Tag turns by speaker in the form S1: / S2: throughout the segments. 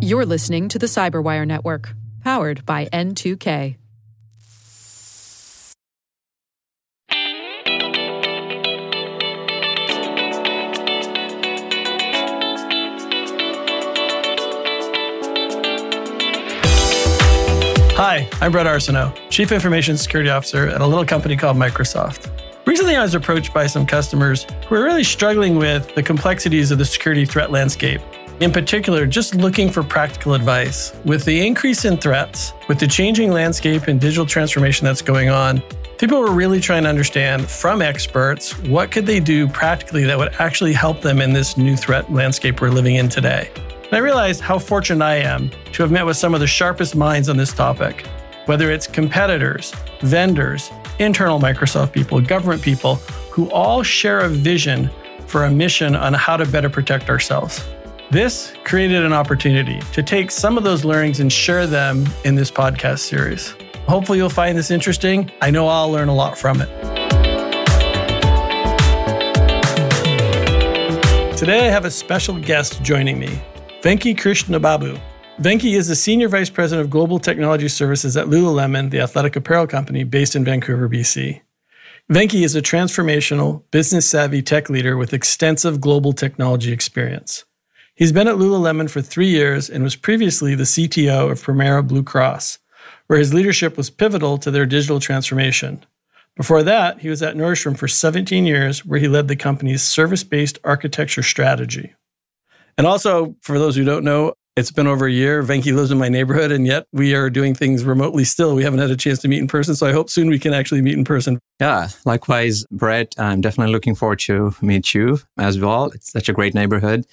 S1: You're listening to the Cyberwire Network, powered by N2K.
S2: Hi, I'm Brett Arsenault, Chief Information Security Officer at a little company called Microsoft. Recently, I was approached by some customers who are really struggling with the complexities of the security threat landscape. In particular, just looking for practical advice. With the increase in threats, with the changing landscape and digital transformation that's going on, people were really trying to understand from experts what could they do practically that would actually help them in this new threat landscape we're living in today. And I realized how fortunate I am to have met with some of the sharpest minds on this topic, whether it's competitors, vendors, internal Microsoft people, government people, who all share a vision for a mission on how to better protect ourselves. This created an opportunity to take some of those learnings and share them in this podcast series. Hopefully, you'll find this interesting. I know I'll learn a lot from it. Today, I have a special guest joining me. Venki Krishnababu. Venki is the Senior Vice President of Global Technology Services at Lululemon, the athletic apparel company based in Vancouver, BC. Venki is a transformational, business savvy tech leader with extensive global technology experience. He's been at Lululemon for three years and was previously the CTO of Premera Blue Cross, where his leadership was pivotal to their digital transformation. Before that, he was at Nordstrom for 17 years, where he led the company's service based architecture strategy. And also, for those who don't know, it's been over a year. Venki lives in my neighborhood, and yet we are doing things remotely still. We haven't had a chance to meet in person. So I hope soon we can actually meet in person.
S3: Yeah, likewise, Brett. I'm definitely looking forward to meet you as well. It's such a great neighborhood.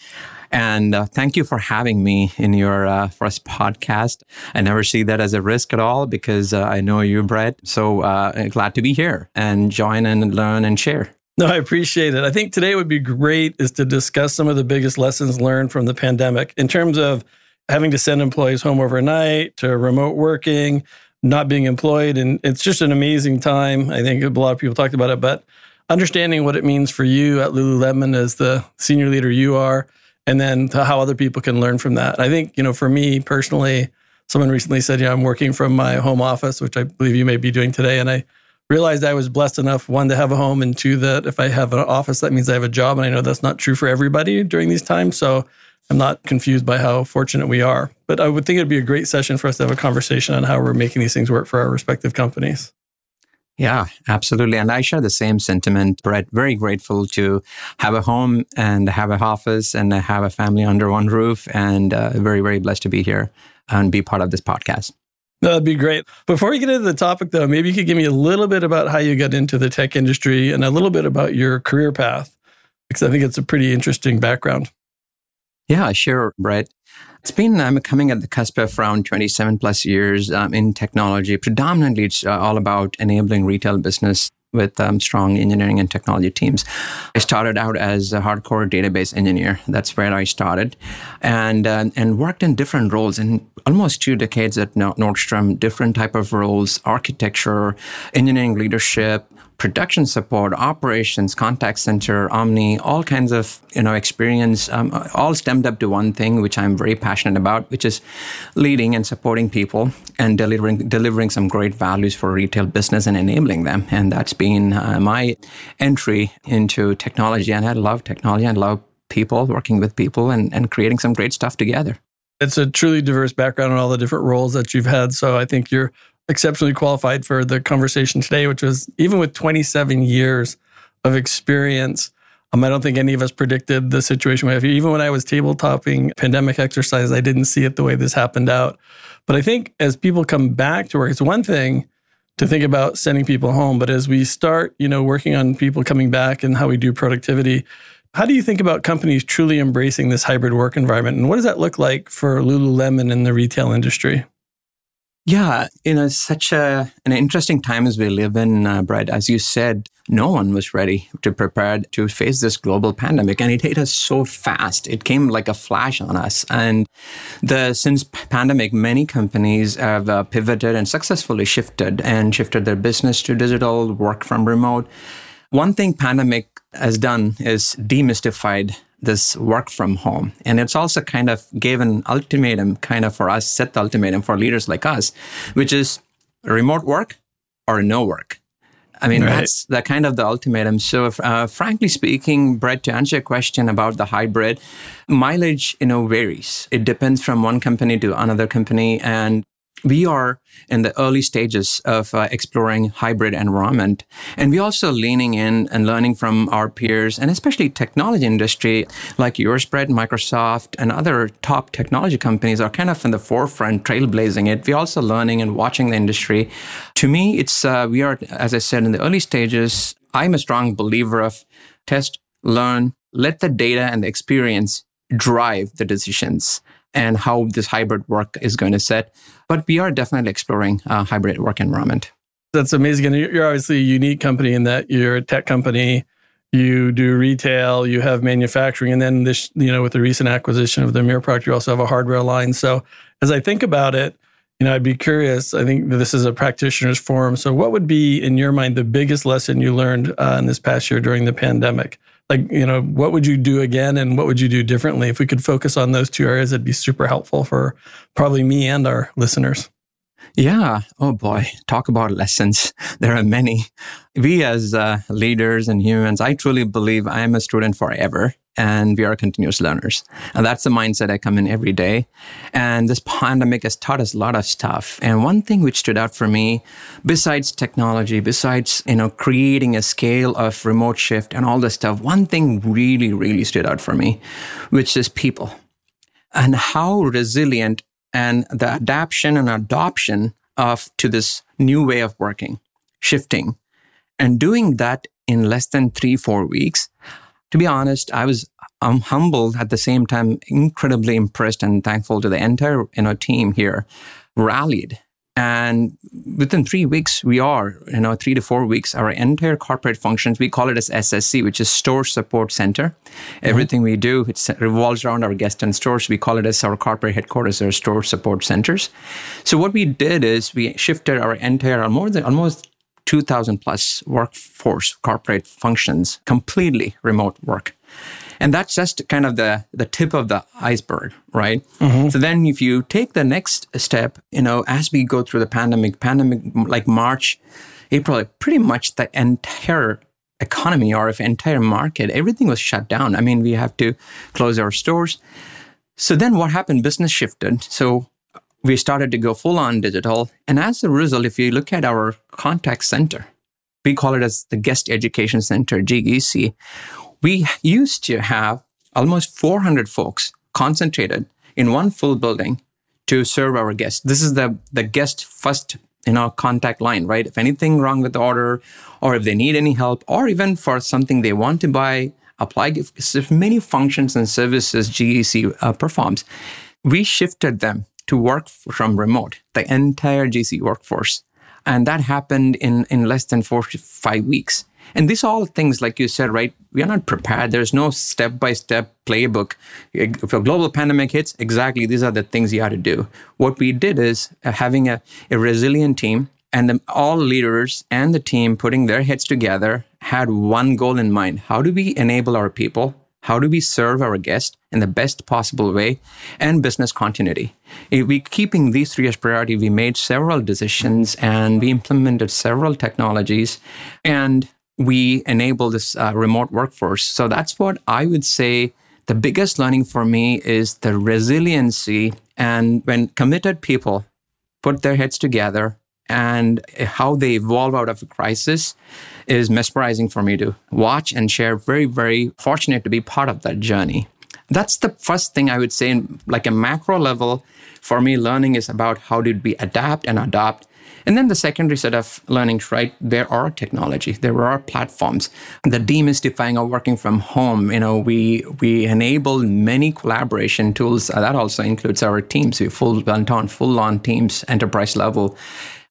S3: And uh, thank you for having me in your uh, first podcast. I never see that as a risk at all because uh, I know you, Brett. So uh, glad to be here and join and learn and share.
S2: No, I appreciate it. I think today would be great is to discuss some of the biggest lessons learned from the pandemic in terms of having to send employees home overnight to remote working, not being employed. And it's just an amazing time. I think a lot of people talked about it, but understanding what it means for you at Lululemon as the senior leader you are, and then how other people can learn from that. I think, you know, for me personally, someone recently said, you know, I'm working from my home office, which I believe you may be doing today. And I realized I was blessed enough, one, to have a home, and two, that if I have an office, that means I have a job. And I know that's not true for everybody during these times. So I'm not confused by how fortunate we are. But I would think it'd be a great session for us to have a conversation on how we're making these things work for our respective companies.
S3: Yeah, absolutely. And I share the same sentiment, Brett. Very grateful to have a home and have an office and have a family under one roof. And uh, very, very blessed to be here and be part of this podcast.
S2: That'd be great. Before we get into the topic, though, maybe you could give me a little bit about how you got into the tech industry and a little bit about your career path, because I think it's a pretty interesting background.
S3: Yeah, sure, Brett. It's been I'm coming at the cusp of around 27 plus years um, in technology. Predominantly, it's uh, all about enabling retail business with um, strong engineering and technology teams. I started out as a hardcore database engineer. That's where I started, and uh, and worked in different roles in almost two decades at Nordstrom. Different type of roles: architecture, engineering leadership, production support, operations, contact center, Omni, all kinds of you know experience, um, all stemmed up to one thing, which I'm very passionate about, which is leading and supporting people and delivering delivering some great values for retail business and enabling them. And that's been uh, my entry into technology. And I love technology. I love people, working with people, and and creating some great stuff together.
S2: It's a truly diverse background and all the different roles that you've had. So I think you're exceptionally qualified for the conversation today, which was even with 27 years of experience. Um, I don't think any of us predicted the situation we have. Even when I was tabletopping pandemic exercise, I didn't see it the way this happened out. But I think as people come back to work, it's one thing to think about sending people home, but as we start, you know, working on people coming back and how we do productivity, how do you think about companies truly embracing this hybrid work environment? And what does that look like for Lululemon in the retail industry?
S3: Yeah, you know, such a, an interesting time as we live in, uh, Brett. As you said, no one was ready to prepare to face this global pandemic, and it hit us so fast. It came like a flash on us. And the since pandemic, many companies have uh, pivoted and successfully shifted and shifted their business to digital, work from remote. One thing pandemic has done is demystified this work from home. And it's also kind of gave an ultimatum kind of for us, set the ultimatum for leaders like us, which is remote work or no work. I mean, right. that's the kind of the ultimatum. So, if, uh, frankly speaking, Brett, to answer your question about the hybrid, mileage, you know, varies. It depends from one company to another company, and we are in the early stages of uh, exploring hybrid environment and we're also leaning in and learning from our peers and especially technology industry like yours Brett, microsoft and other top technology companies are kind of in the forefront trailblazing it. We're also learning and watching the industry. To me it's uh, we are as i said in the early stages. I'm a strong believer of test learn let the data and the experience drive the decisions and how this hybrid work is going to set. But we are definitely exploring a hybrid work environment.
S2: That's amazing. And you're obviously a unique company in that you're a tech company. You do retail, you have manufacturing, and then this, you know, with the recent acquisition of the Mirror product, you also have a hardware line. So as I think about it, you know, I'd be curious. I think this is a practitioner's forum. So, what would be, in your mind, the biggest lesson you learned uh, in this past year during the pandemic? Like you know what would you do again and what would you do differently? If we could focus on those two areas it'd be super helpful for probably me and our listeners.
S3: Yeah. Oh boy. Talk about lessons. There are many. We as uh, leaders and humans i truly believe i am a student forever and we are continuous learners. And that's the mindset I come in every day. And this pandemic has taught us a lot of stuff. And one thing which stood out for me, besides technology, besides, you know, creating a scale of remote shift and all this stuff, one thing really, really stood out for me, which is people and how resilient and the adaptation and adoption of to this new way of working, shifting, and doing that in less than three, four weeks to be honest, I was I'm humbled at the same time, incredibly impressed and thankful to the entire you know team here, rallied. And within three weeks, we are, you know, three to four weeks, our entire corporate functions, we call it as SSC, which is Store Support Center. Mm-hmm. Everything we do, it revolves around our guest and stores. We call it as our corporate headquarters, our store support centers. So what we did is we shifted our entire, more than almost 2,000 plus workforce corporate functions completely remote work. And that's just kind of the, the tip of the iceberg, right? Mm-hmm. So then if you take the next step, you know, as we go through the pandemic, pandemic like March, April, pretty much the entire economy or if entire market, everything was shut down. I mean, we have to close our stores. So then what happened? Business shifted. So we started to go full on digital. And as a result, if you look at our contact center, we call it as the Guest Education Center, GEC. We used to have almost 400 folks concentrated in one full building to serve our guests. This is the, the guest first you know, contact line, right? If anything wrong with the order, or if they need any help, or even for something they want to buy, apply if many functions and services GEC uh, performs. We shifted them to work from remote, the entire GC workforce. And that happened in, in less than four to five weeks. And these all things, like you said, right? We are not prepared. There's no step by step playbook. If a global pandemic hits, exactly these are the things you have to do. What we did is uh, having a, a resilient team and the, all leaders and the team putting their heads together had one goal in mind. How do we enable our people how do we serve our guests in the best possible way and business continuity. If we keeping these three as priority we made several decisions and we implemented several technologies and we enable this uh, remote workforce. So that's what i would say the biggest learning for me is the resiliency and when committed people put their heads together and how they evolve out of a crisis is mesmerizing for me to watch and share. Very, very fortunate to be part of that journey. That's the first thing I would say, in like a macro level, for me, learning is about how did we adapt and adopt. And then the secondary set of learnings, right? There are technology, there are platforms. The demystifying of working from home, you know, we we enable many collaboration tools. That also includes our teams. We full on full on teams, enterprise level.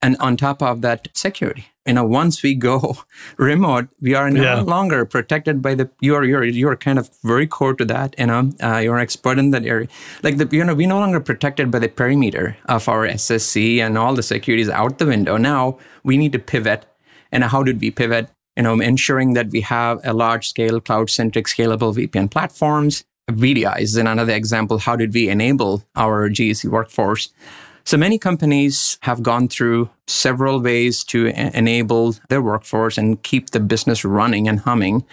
S3: And on top of that, security. You know, once we go remote, we are no yeah. longer protected by the. You're you're you're kind of very core to that. You know, uh, you're an expert in that area. Like the you know, we're no longer protected by the perimeter of our SSC and all the securities out the window. Now we need to pivot. And how did we pivot? you know, ensuring that we have a large scale cloud centric scalable VPN platforms. VDI is another example. How did we enable our GEC workforce? So many companies have gone through several ways to enable their workforce and keep the business running and humming.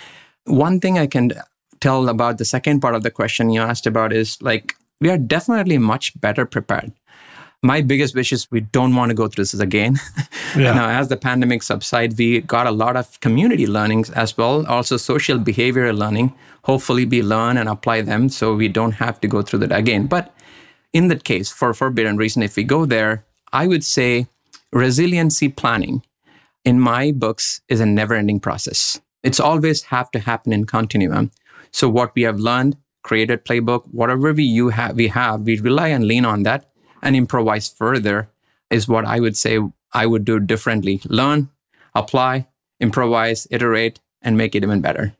S3: One thing I can tell about the second part of the question you asked about is like, we are definitely much better prepared my biggest wish is we don't want to go through this again. Yeah. now, as the pandemic subsides, we got a lot of community learnings as well, also social behavioral learning. Hopefully, we learn and apply them so we don't have to go through that again. But in that case, for a forbidden reason, if we go there, I would say resiliency planning in my books is a never ending process. It's always have to happen in continuum. So what we have learned, created playbook, whatever we you have we have, we rely and lean on that and improvise further is what I would say I would do differently. Learn, apply, improvise, iterate, and make it even better.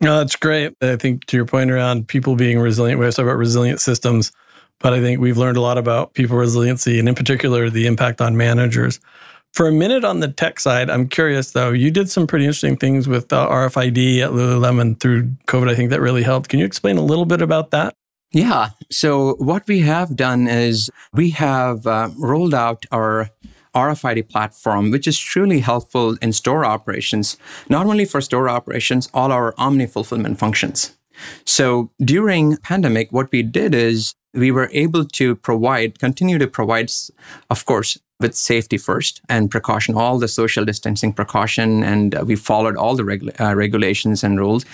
S2: No, that's great. I think to your point around people being resilient, we always talk about resilient systems, but I think we've learned a lot about people resiliency and in particular the impact on managers. For a minute on the tech side, I'm curious though, you did some pretty interesting things with uh, RFID at Lululemon through COVID. I think that really helped. Can you explain a little bit about that?
S3: Yeah. So, what we have done is we have uh, rolled out our RFID platform, which is truly helpful in store operations, not only for store operations, all our omni fulfillment functions. So, during pandemic, what we did is we were able to provide, continue to provide, of course, with safety first and precaution, all the social distancing precaution, and we followed all the regu- uh, regulations and rules.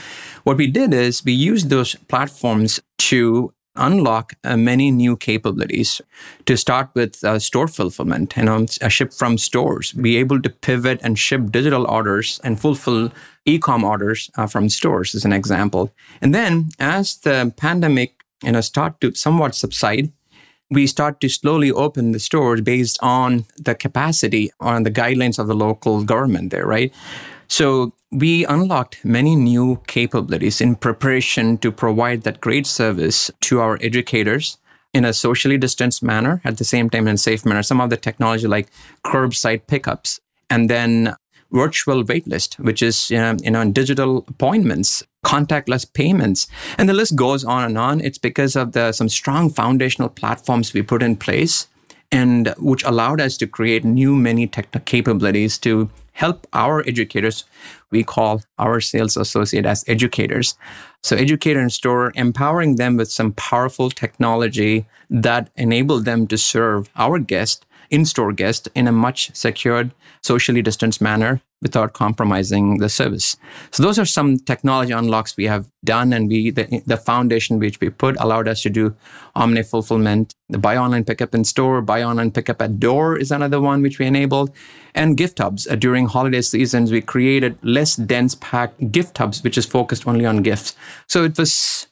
S3: What we did is we used those platforms to unlock uh, many new capabilities. To start with uh, store fulfillment, you know, ship from stores, be able to pivot and ship digital orders and fulfill e-com orders uh, from stores, as an example. And then, as the pandemic, you know, start to somewhat subside, we start to slowly open the stores based on the capacity on the guidelines of the local government there, right? So we unlocked many new capabilities in preparation to provide that great service to our educators in a socially distanced manner, at the same time in a safe manner. Some of the technology like curbside pickups, and then virtual waitlist, which is you know, digital appointments, contactless payments, and the list goes on and on. It's because of the some strong foundational platforms we put in place, and which allowed us to create new many tech capabilities to help our educators. We call our sales associate as educators. So, educator in store, empowering them with some powerful technology that enabled them to serve our guest, in store guest, in a much secured, socially distanced manner without compromising the service. So those are some technology unlocks we have done, and we the, the foundation which we put allowed us to do omni fulfillment. The buy online pickup in store, buy online pickup at door is another one which we enabled, and gift hubs. Uh, during holiday seasons, we created less dense packed gift hubs, which is focused only on gifts. So it was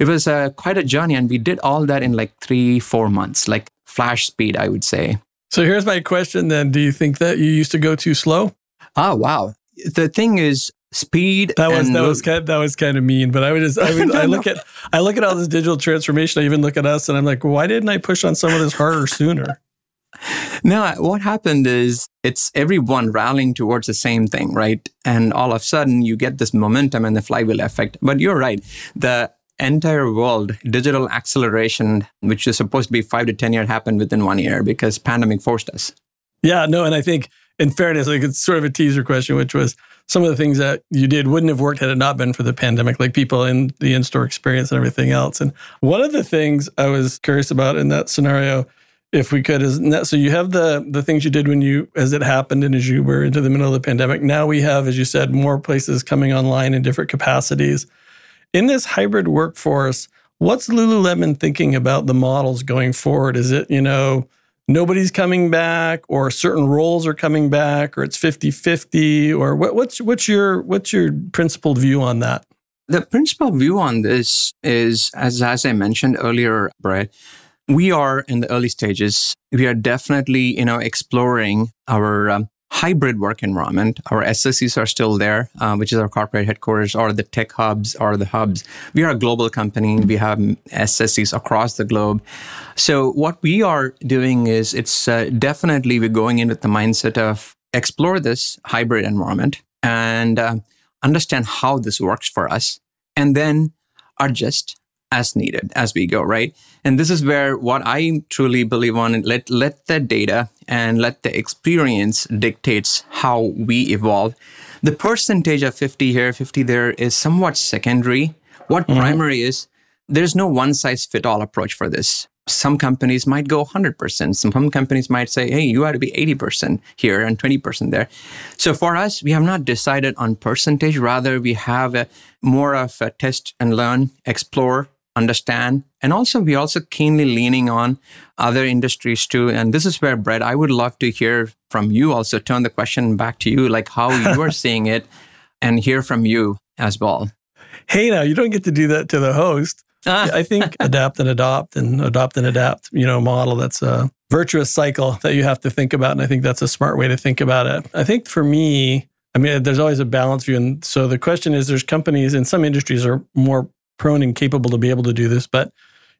S3: it was uh, quite a journey, and we did all that in like three four months, like flash speed, I would say.
S2: So here's my question then. Do you think that you used to go too slow?
S3: Oh wow! The thing is, speed.
S2: That was that was kind that was kind of mean. But I would just I would no, I look no. at I look at all this digital transformation. I even look at us, and I'm like, why didn't I push on some of this harder sooner?
S3: No, what happened is it's everyone rallying towards the same thing, right? And all of a sudden you get this momentum and the flywheel effect. But you're right. The entire world digital acceleration, which is supposed to be five to 10 years, happened within one year because pandemic forced us.
S2: Yeah, no, and I think in fairness, like it's sort of a teaser question, which was some of the things that you did wouldn't have worked had it not been for the pandemic, like people in the in-store experience and everything else. And one of the things I was curious about in that scenario, if we could, is that so you have the the things you did when you as it happened and as you were into the middle of the pandemic. Now we have, as you said, more places coming online in different capacities. In this hybrid workforce, what's Lululemon thinking about the models going forward? Is it, you know, nobody's coming back or certain roles are coming back or it's 50-50 or what, what's what's your what's your principled view on that
S3: the principal view on this is as as i mentioned earlier brett we are in the early stages we are definitely you know exploring our um, hybrid work environment. Our SSCs are still there, uh, which is our corporate headquarters, or the tech hubs, or the hubs. We are a global company. We have SSCs across the globe. So what we are doing is it's uh, definitely we're going in with the mindset of explore this hybrid environment and uh, understand how this works for us, and then adjust as needed as we go, right? And this is where what I truly believe on let let the data and let the experience dictates how we evolve. The percentage of 50 here, 50 there is somewhat secondary. What mm-hmm. primary is there's no one size fit all approach for this. Some companies might go 100%. Some companies might say, hey, you ought to be 80% here and 20% there. So for us, we have not decided on percentage. Rather, we have a more of a test and learn, explore, understand. And also, we're also keenly leaning on other industries too. And this is where, Brett, I would love to hear from you also, turn the question back to you, like how you are seeing it and hear from you as well.
S2: Hey, now you don't get to do that to the host. Ah. I think adapt and adopt and adopt and adapt, you know, model that's a virtuous cycle that you have to think about. And I think that's a smart way to think about it. I think for me, I mean, there's always a balance view. And so the question is there's companies in some industries are more prone and capable to be able to do this. But,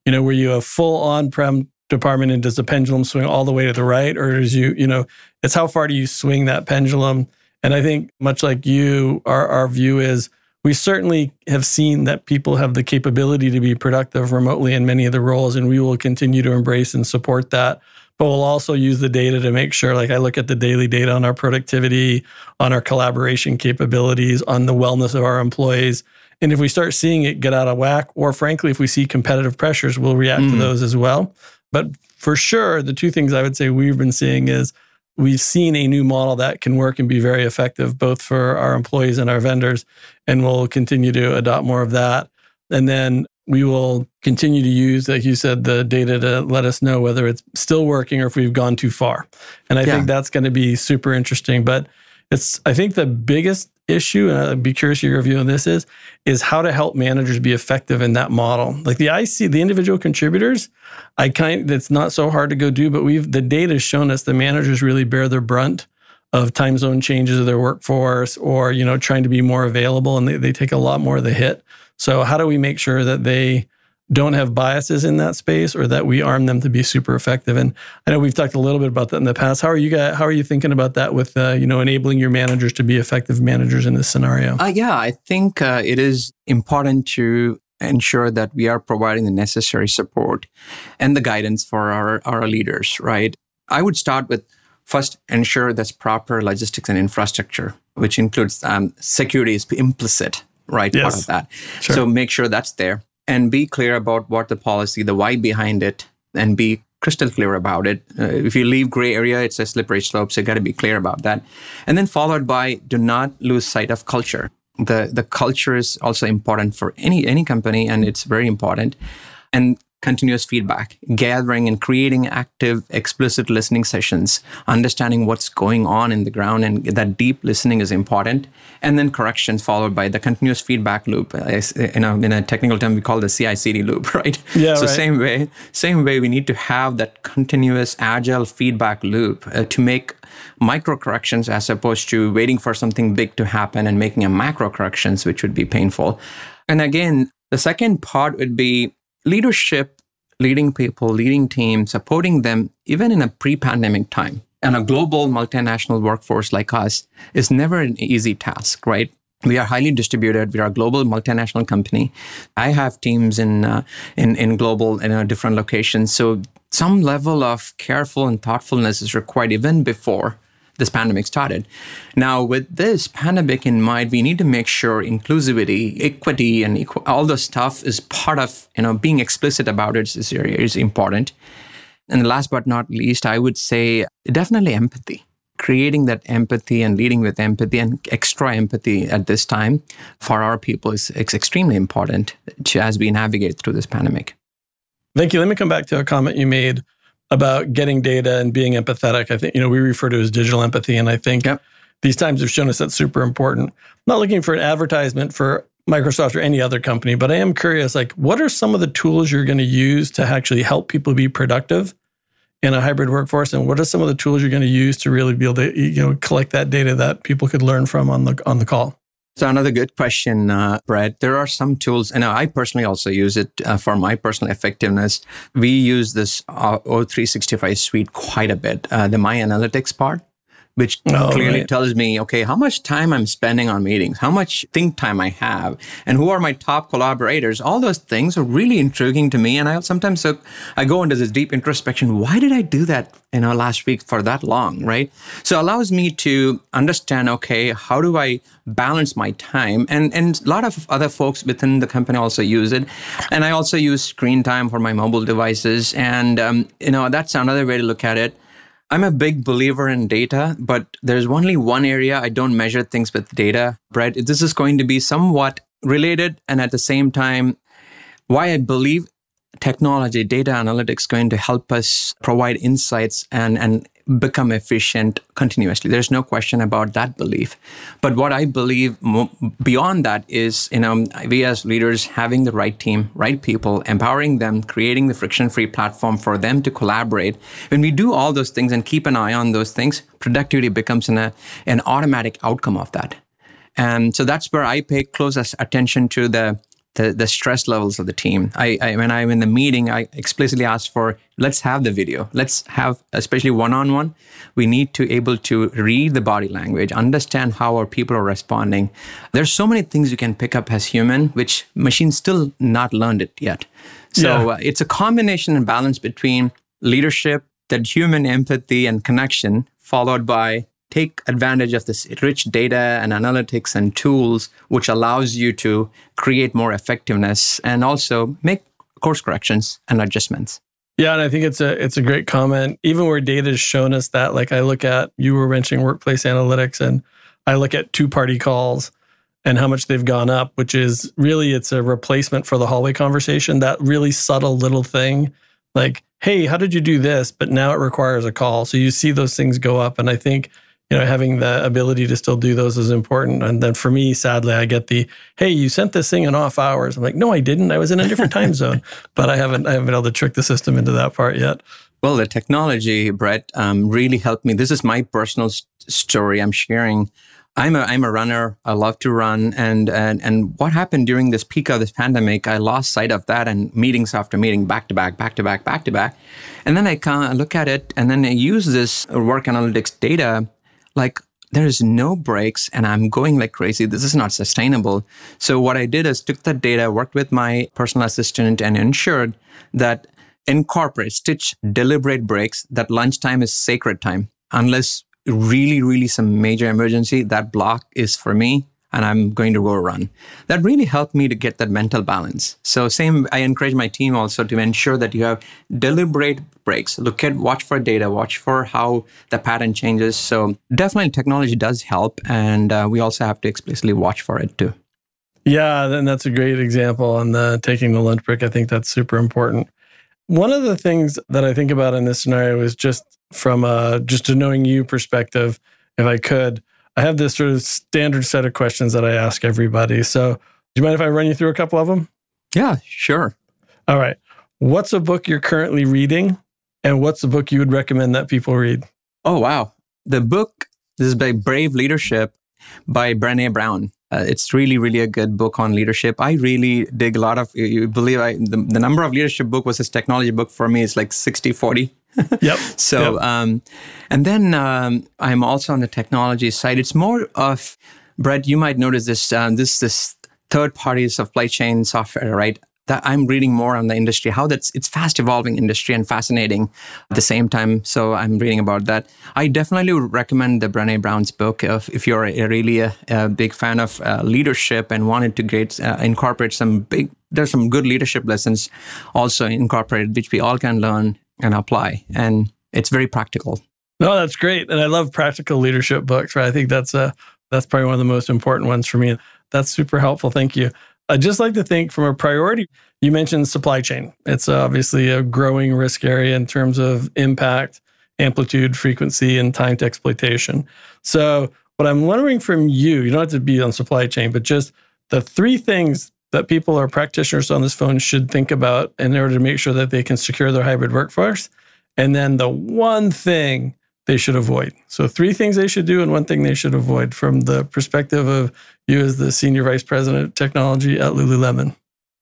S2: you know, were you a full on prem department and does the pendulum swing all the way to the right? Or is you, you know, it's how far do you swing that pendulum? And I think much like you, our, our view is we certainly have seen that people have the capability to be productive remotely in many of the roles, and we will continue to embrace and support that. But we'll also use the data to make sure, like I look at the daily data on our productivity, on our collaboration capabilities, on the wellness of our employees. And if we start seeing it get out of whack, or frankly, if we see competitive pressures, we'll react mm. to those as well. But for sure, the two things I would say we've been seeing is we've seen a new model that can work and be very effective both for our employees and our vendors and we'll continue to adopt more of that and then we will continue to use like you said the data to let us know whether it's still working or if we've gone too far and i yeah. think that's going to be super interesting but it's i think the biggest issue, and I'd be curious your view on this is, is how to help managers be effective in that model. Like the IC, the individual contributors, I kind it's not so hard to go do, but we've the data has shown us the managers really bear the brunt of time zone changes of their workforce or, you know, trying to be more available and they, they take a lot more of the hit. So how do we make sure that they don't have biases in that space or that we arm them to be super effective. And i know we've talked a little bit about that in the past. How are you guys how are you thinking about that with uh, you know enabling your managers to be effective managers in this scenario?
S3: Uh, yeah i think uh, it is important to ensure that we are providing the necessary support and the guidance for our, our leaders right? I would start with first ensure that's proper logistics and infrastructure which includes um, security is implicit right
S2: yes.
S3: part of that. Sure. so make sure that's there and be clear about what the policy, the why behind it, and be crystal clear about it. Uh, if you leave gray area, it's a slippery slope. So you got to be clear about that. And then followed by do not lose sight of culture. The the culture is also important for any any company, and it's very important. And continuous feedback, gathering and creating active, explicit listening sessions, understanding what's going on in the ground, and that deep listening is important. And then corrections followed by the continuous feedback loop. In a, in a technical term, we call the CI/CD loop, right?
S2: Yeah.
S3: So
S2: right.
S3: same way, same way, we need to have that continuous, agile feedback loop uh, to make micro corrections as opposed to waiting for something big to happen and making a macro corrections, which would be painful. And again, the second part would be leadership, leading people, leading teams, supporting them, even in a pre pandemic time. And a global multinational workforce like us is never an easy task, right? We are highly distributed. We are a global multinational company. I have teams in uh, in in global in uh, different locations. So some level of careful and thoughtfulness is required even before this pandemic started. Now, with this pandemic in mind, we need to make sure inclusivity, equity, and equ- all the stuff is part of you know being explicit about it is, is important. And last but not least, I would say definitely empathy. Creating that empathy and leading with empathy and extra empathy at this time for our people is, is extremely important to, as we navigate through this pandemic.
S2: Thank you. Let me come back to a comment you made about getting data and being empathetic. I think, you know, we refer to as digital empathy. And I think yep. these times have shown us that's super important. I'm not looking for an advertisement for Microsoft or any other company, but I am curious like, what are some of the tools you're going to use to actually help people be productive in a hybrid workforce? And what are some of the tools you're going to use to really be able to, you know, collect that data that people could learn from on the on the call?
S3: So another good question, uh, Brett. There are some tools, and I personally also use it uh, for my personal effectiveness. We use this uh, O365 suite quite a bit. Uh, the My Analytics part, which
S2: Oh,
S3: clearly
S2: right.
S3: tells me, okay, how much time I'm spending on meetings, how much think time I have, and who are my top collaborators. All those things are really intriguing to me. And I sometimes uh, I go into this deep introspection. Why did I do that, you know, last week for that long, right? So it allows me to understand, okay, how do I balance my time? And and a lot of other folks within the company also use it. And I also use screen time for my mobile devices. And um, you know, that's another way to look at it. I'm a big believer in data, but there's only one area I don't measure things with data. Brett, this is going to be somewhat related and at the same time, why I believe technology, data analytics going to help us provide insights and, and become efficient continuously. There's no question about that belief. But what I believe beyond that is, you know, we as leaders having the right team, right people, empowering them, creating the friction-free platform for them to collaborate. When we do all those things and keep an eye on those things, productivity becomes an, an automatic outcome of that. And so that's where I pay close attention to the the, the stress levels of the team. I, I when I'm in the meeting, I explicitly ask for let's have the video. Let's have especially one-on-one. We need to able to read the body language, understand how our people are responding. There's so many things you can pick up as human, which machines still not learned it yet. So
S2: Yeah.
S3: uh, it's a combination and balance between leadership, that human empathy and connection, followed by take advantage of this rich data and analytics and tools, which allows you to create more effectiveness and also make course corrections and adjustments.
S2: Yeah, and I think it's a it's a great comment. Even where data has shown us that, like I look at you were mentioning workplace analytics, and I look at two party calls and how much they've gone up, which is really it's a replacement for the hallway conversation. That really subtle little thing, like, hey, how did you do this? But now it requires a call, so you see those things go up, and I think you know having the ability to still do those is important. And then for me, sadly, I get the hey, you sent this thing in off hours. I'm like, no, I didn't. I was in a different time zone, but I haven't I haven't been able to trick the system into that part yet.
S3: Well, the technology, Brett, um, really helped me. This is my personal s- story I'm sharing. I'm a I'm a runner. I love to run, and and and what happened during this peak of this pandemic? I lost sight of that, and meetings after meeting, back to back, back to back, back to back, and then I kind of look at it, and then I use this work analytics data, like there is no breaks and I'm going like crazy. This is not sustainable. So what I did is took that data, worked with my personal assistant and ensured that incorporate, stitch deliberate breaks, that lunchtime is sacred time. Unless really, really some major emergency, that block is for me and I'm going to go run. That really helped me to get that mental balance. So same, I encourage my team also to ensure that you have deliberate breaks. Look at, watch for data, watch for how the pattern changes. So definitely technology does help. And uh, we also have to explicitly watch for it too.
S2: Yeah, then that's a great example on the taking the lunch break. I think that's super important. One of the things that I think about in this scenario is just from a just a knowing you perspective, if I could, I have this sort of standard set of questions that I ask everybody. So, do you mind if I run you through a couple of them?
S3: Yeah, sure.
S2: All right. What's a book you're currently reading and what's the book you would recommend that people read?
S3: Oh, wow. The book, this is by Brave Leadership by Brene Brown. Uh, it's really, really a good book on leadership. I really dig a lot of, you- you believe I, the, the number of leadership book was this technology book for me is like 60, 40.
S2: Yep.
S3: So,
S2: Yep.
S3: um, and then um, I'm also on the technology side. It's more of, Brett, you might notice this, um, this, this third party supply chain software, right? That I'm reading more on the industry, how that's, it's fast evolving industry and fascinating at the same time. So I'm reading about that. I definitely would recommend the Brene Brown's book if, if you're a, really a, a big fan of uh, leadership and wanted to great, uh, incorporate some big, there's some good leadership lessons also incorporated, which we all can learn and apply. And it's very practical.
S2: No, that's great. And I love practical leadership books, right? I think that's uh that's probably one of the most important ones for me. That's super helpful. Thank you. I'd just like to think from a priority, you mentioned supply chain. It's obviously a growing risk area in terms of impact, amplitude, frequency, and time to exploitation. So, what I'm wondering from you, you don't have to be on supply chain, but just the three things that people or practitioners on this phone should think about in order to make sure that they can secure their hybrid workforce. And then the one thing they should avoid. So, three things they should do and one thing they should avoid from the perspective of you as the Senior Vice President of Technology at Lululemon.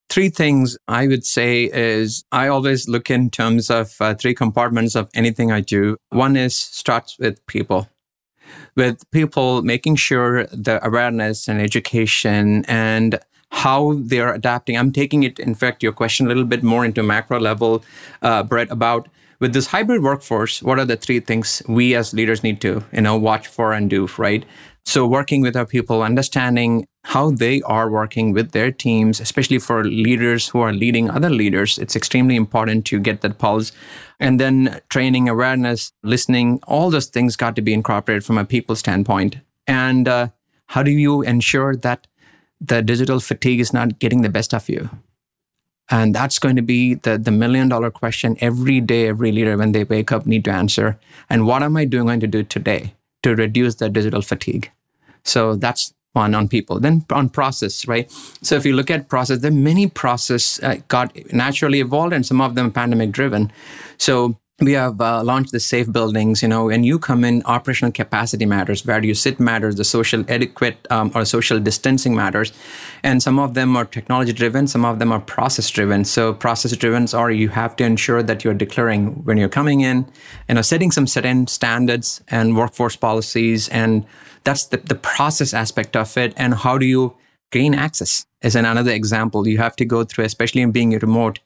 S3: Three things I would say is I always look in terms of uh, three compartments of anything I do. One is starts with people. with people making sure the awareness and education and how they're adapting. I'm taking it, in fact, your question a little bit more into macro level, uh, Brett, about with this hybrid workforce, what are the three things we as leaders need to, you know, watch for and do, right? So working with our people, understanding how they are working with their teams, especially for leaders who are leading other leaders, it's extremely important to get that pulse. And then training, awareness, listening, all those things got to be incorporated from a people standpoint. And uh, how do you ensure that the digital fatigue is not getting the best of you? And that's going to be the, the million dollar question every day, every leader, when they wake up, need to answer. And what am I doing going to do today? to reduce the digital fatigue. So that's one on people. Then on process, right? So if you look at process, there are many process uh, got naturally evolved, and some of them pandemic driven. So we have uh, launched the safe buildings you know and you come in operational capacity matters where do you sit matters the social etiquette um, or social distancing matters. And some of them are technology driven some of them are process driven. So process driven are you have to ensure that you're declaring when you're coming in you know setting some certain standards and workforce policies. And that's the, the process aspect of it. And how do you gain access is another example. You have to go through especially in being remote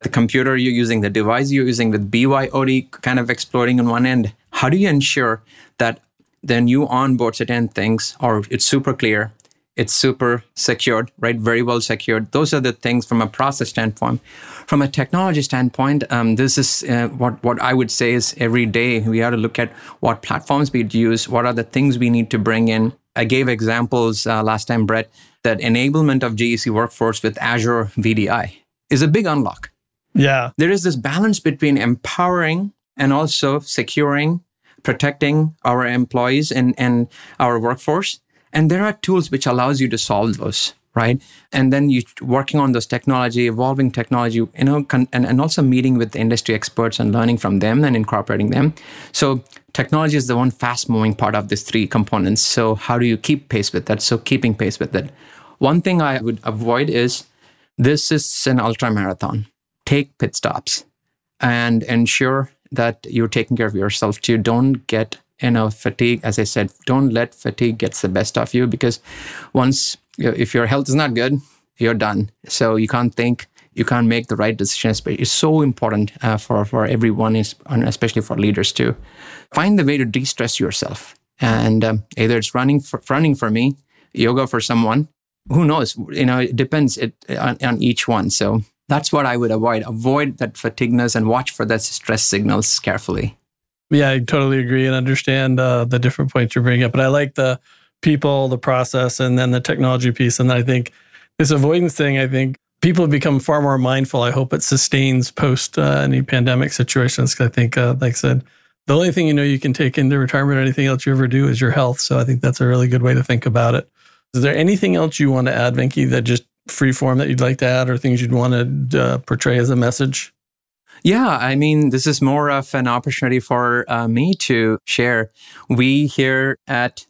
S3: the computer you're using the device you're using with byod kind of exploding on one end. How do you ensure that then you onboard certain things or it's super clear it's super secured right? Very well secured. Those are the things from a process standpoint. From a technology standpoint um, this is uh, what, what i would say is every day we have to look at what platforms we use what are the things we need to bring in I gave examples uh, last time, Brett, that enablement of GEC workforce with Azure VDI is a big unlock.
S2: Yeah.
S3: There is this balance between empowering and also securing, protecting our employees and, and our workforce. And there are tools which allows you to solve those right? And then you working on those technology, evolving technology, you know, con- and, and also meeting with industry experts and learning from them and incorporating them. So technology is the one fast moving part of these three components. So how do you keep pace with that? So keeping pace with it. One thing I would avoid is this is an ultra marathon. Take pit stops and ensure that you're taking care of yourself too. Don't get know fatigue as i said don't let fatigue gets the best of you because once if your health is not good, you're done. So you can't think, you can't make the right decisions. But it's so important uh, for for everyone, especially for leaders too. Find the way to de-stress yourself, and um, either it's running for, running for me, yoga for someone. Who knows? You know, it depends it, on, on each one. So that's what I would avoid. Avoid that fatigueness and watch for that stress signals carefully.
S2: Yeah, I totally agree and understand uh, the different points you're bringing up. But I like the people, the process, and then the technology piece. And I think this avoidance thing, I think people have become far more mindful. I hope it sustains post uh, any pandemic situations. Cause I think, uh, like I said, the only thing you know you can take into retirement or anything else you ever do is your health. So I think that's a really good way to think about it. Is there anything else you want to add, Venki, that just free form that you'd like to add or things you'd want to uh, portray as a message?
S3: Yeah, I mean, this is more of an opportunity for uh, me to share. We here at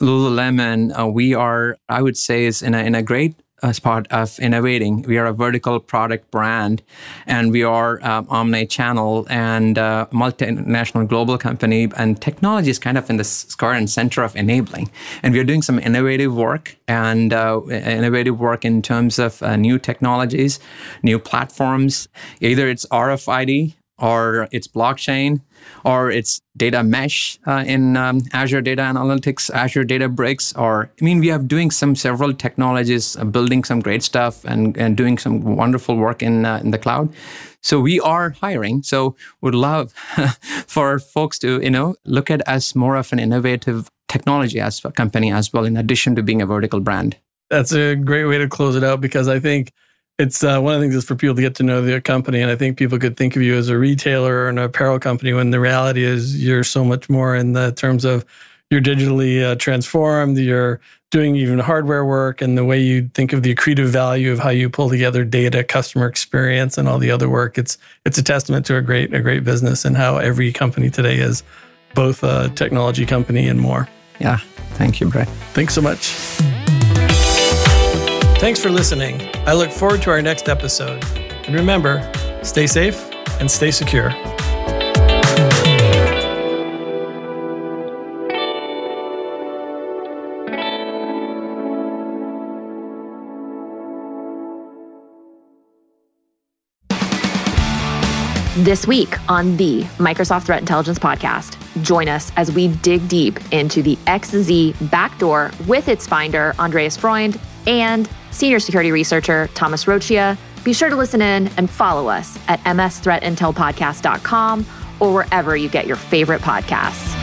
S3: Lululemon, uh, we are, I would say, is in a, in a great uh, part of innovating. We are a vertical product brand, and we are um, omni-channel and uh, multinational global company. And technology is kind of in the current center of enabling. And we are doing some innovative work and uh, innovative work in terms of uh, new technologies, new platforms. Either it's RFID or it's blockchain or it's data mesh uh, in um, Azure Data Analytics, Azure Databricks, or I mean, we are doing some several technologies, uh, building some great stuff, and, and doing some wonderful work in uh, in the cloud. So we are hiring. So would love for folks to you know look at us more of an innovative technology as a company as well, in addition to being a vertical brand.
S2: That's a great way to close it out because I think it's uh, one of the things is for people to get to know the company. And I think people could think of you as a retailer or an apparel company when the reality is you're so much more in the terms of you're digitally uh, transformed, you're doing even hardware work, and the way you think of the accretive value of how you pull together data, customer experience, and all the other work. It's it's a testament to a great a great business and how every company today is both a technology company and more.
S3: Yeah. Thank you, Brett.
S2: Thanks so much. Thanks for listening. I look forward to our next episode. And remember, stay safe and stay secure.
S4: This week on the Microsoft Threat Intelligence Podcast, join us as we dig deep into the XZ backdoor with its finder, Andreas Freund, and senior security researcher, Thomas Roccia. Be sure to listen in and follow us at msthreatintelpodcast.com or wherever you get your favorite podcasts.